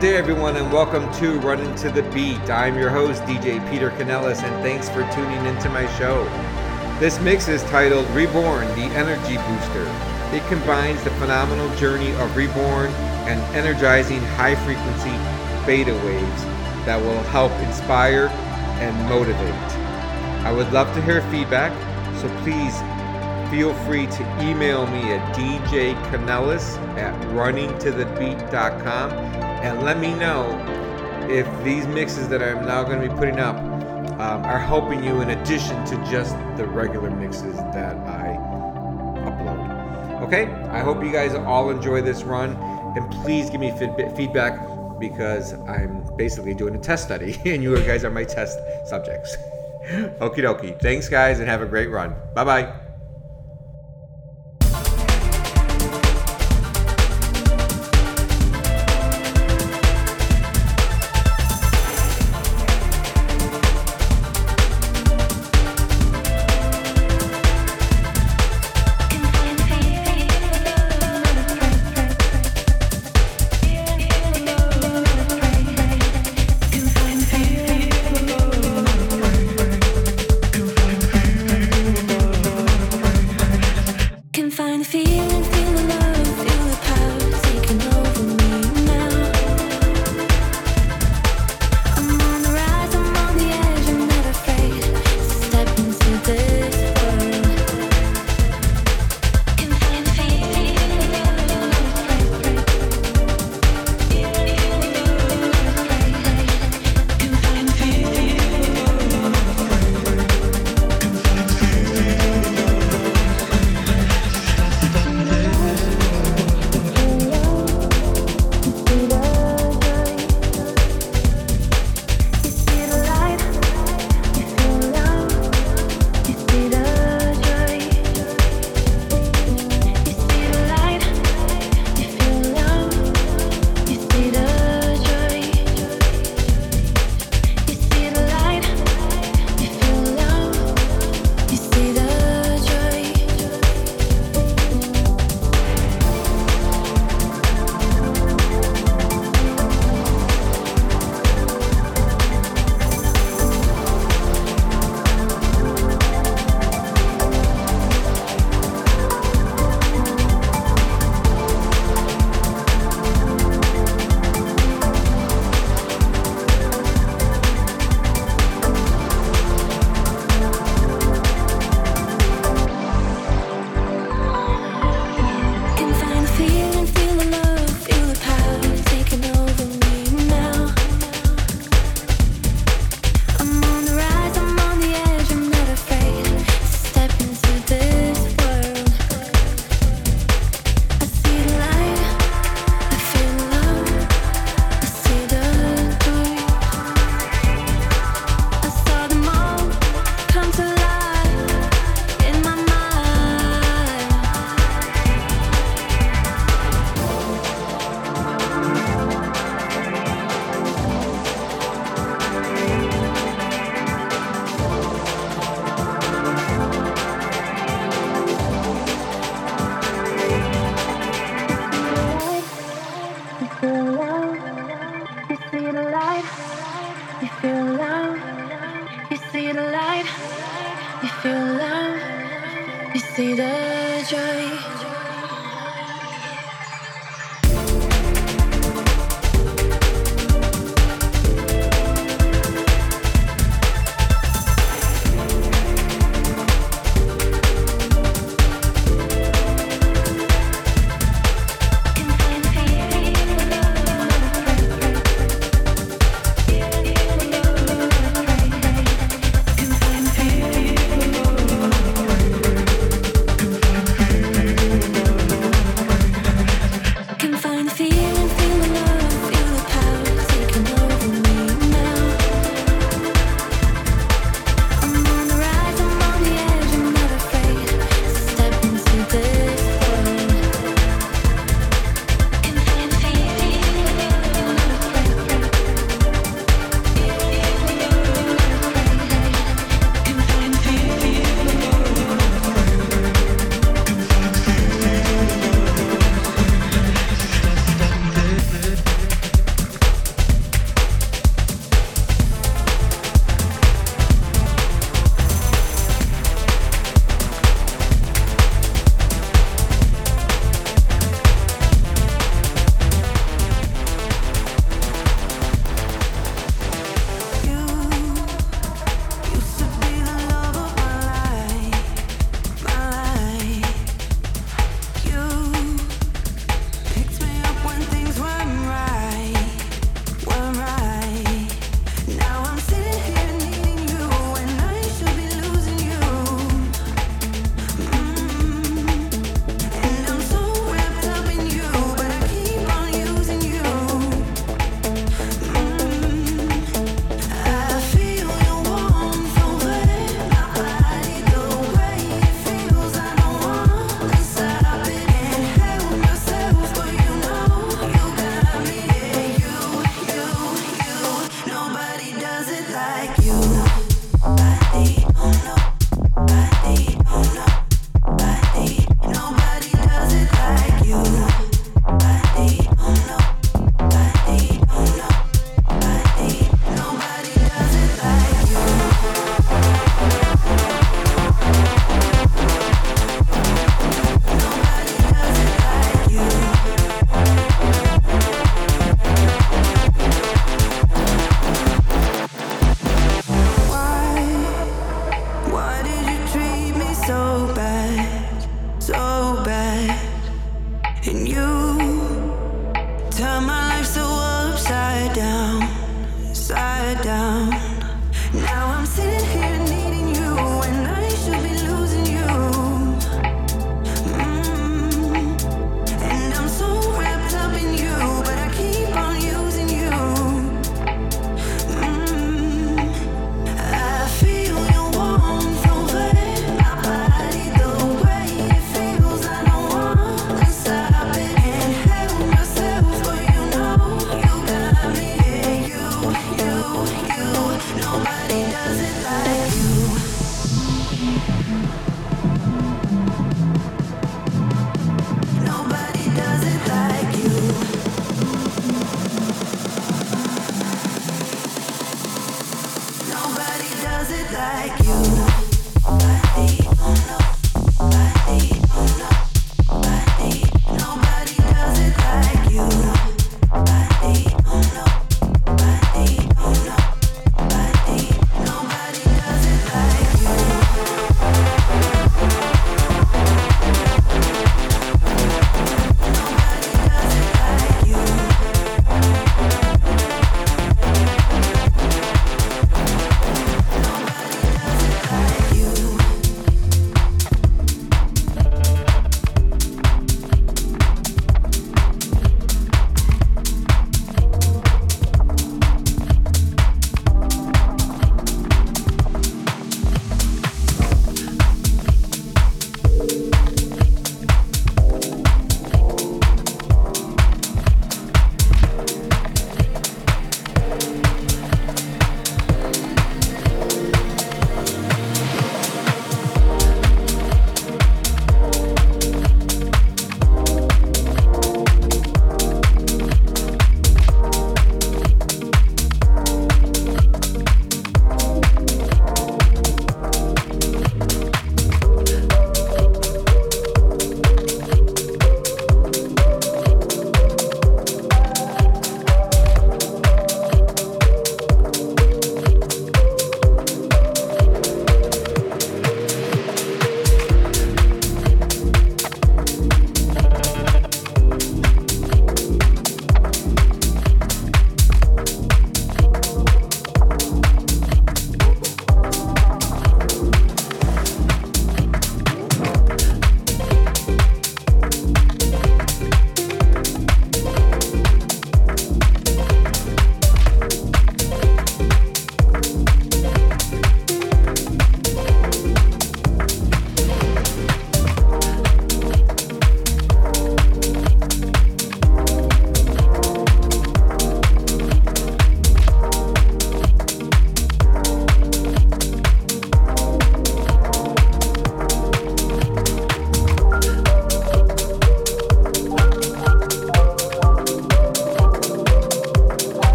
Day, everyone, and welcome to Running to the Beat. I'm your host, DJ Peter Canellis, and thanks for tuning into my show. This mix is titled Reborn, the Energy Booster. It combines the phenomenal journey of Reborn and energizing high frequency beta waves that will help inspire and motivate. I would love to hear feedback, so please feel free to email me at djcanellis at runningtothebeat.com and let me know if these mixes that I'm now going to be putting up um, are helping you in addition to just the regular mixes that I upload. Okay, I hope you guys all enjoy this run and please give me feedback because I'm basically doing a test study and you guys are my test subjects. Okie dokie. Thanks, guys, and have a great run. Bye bye.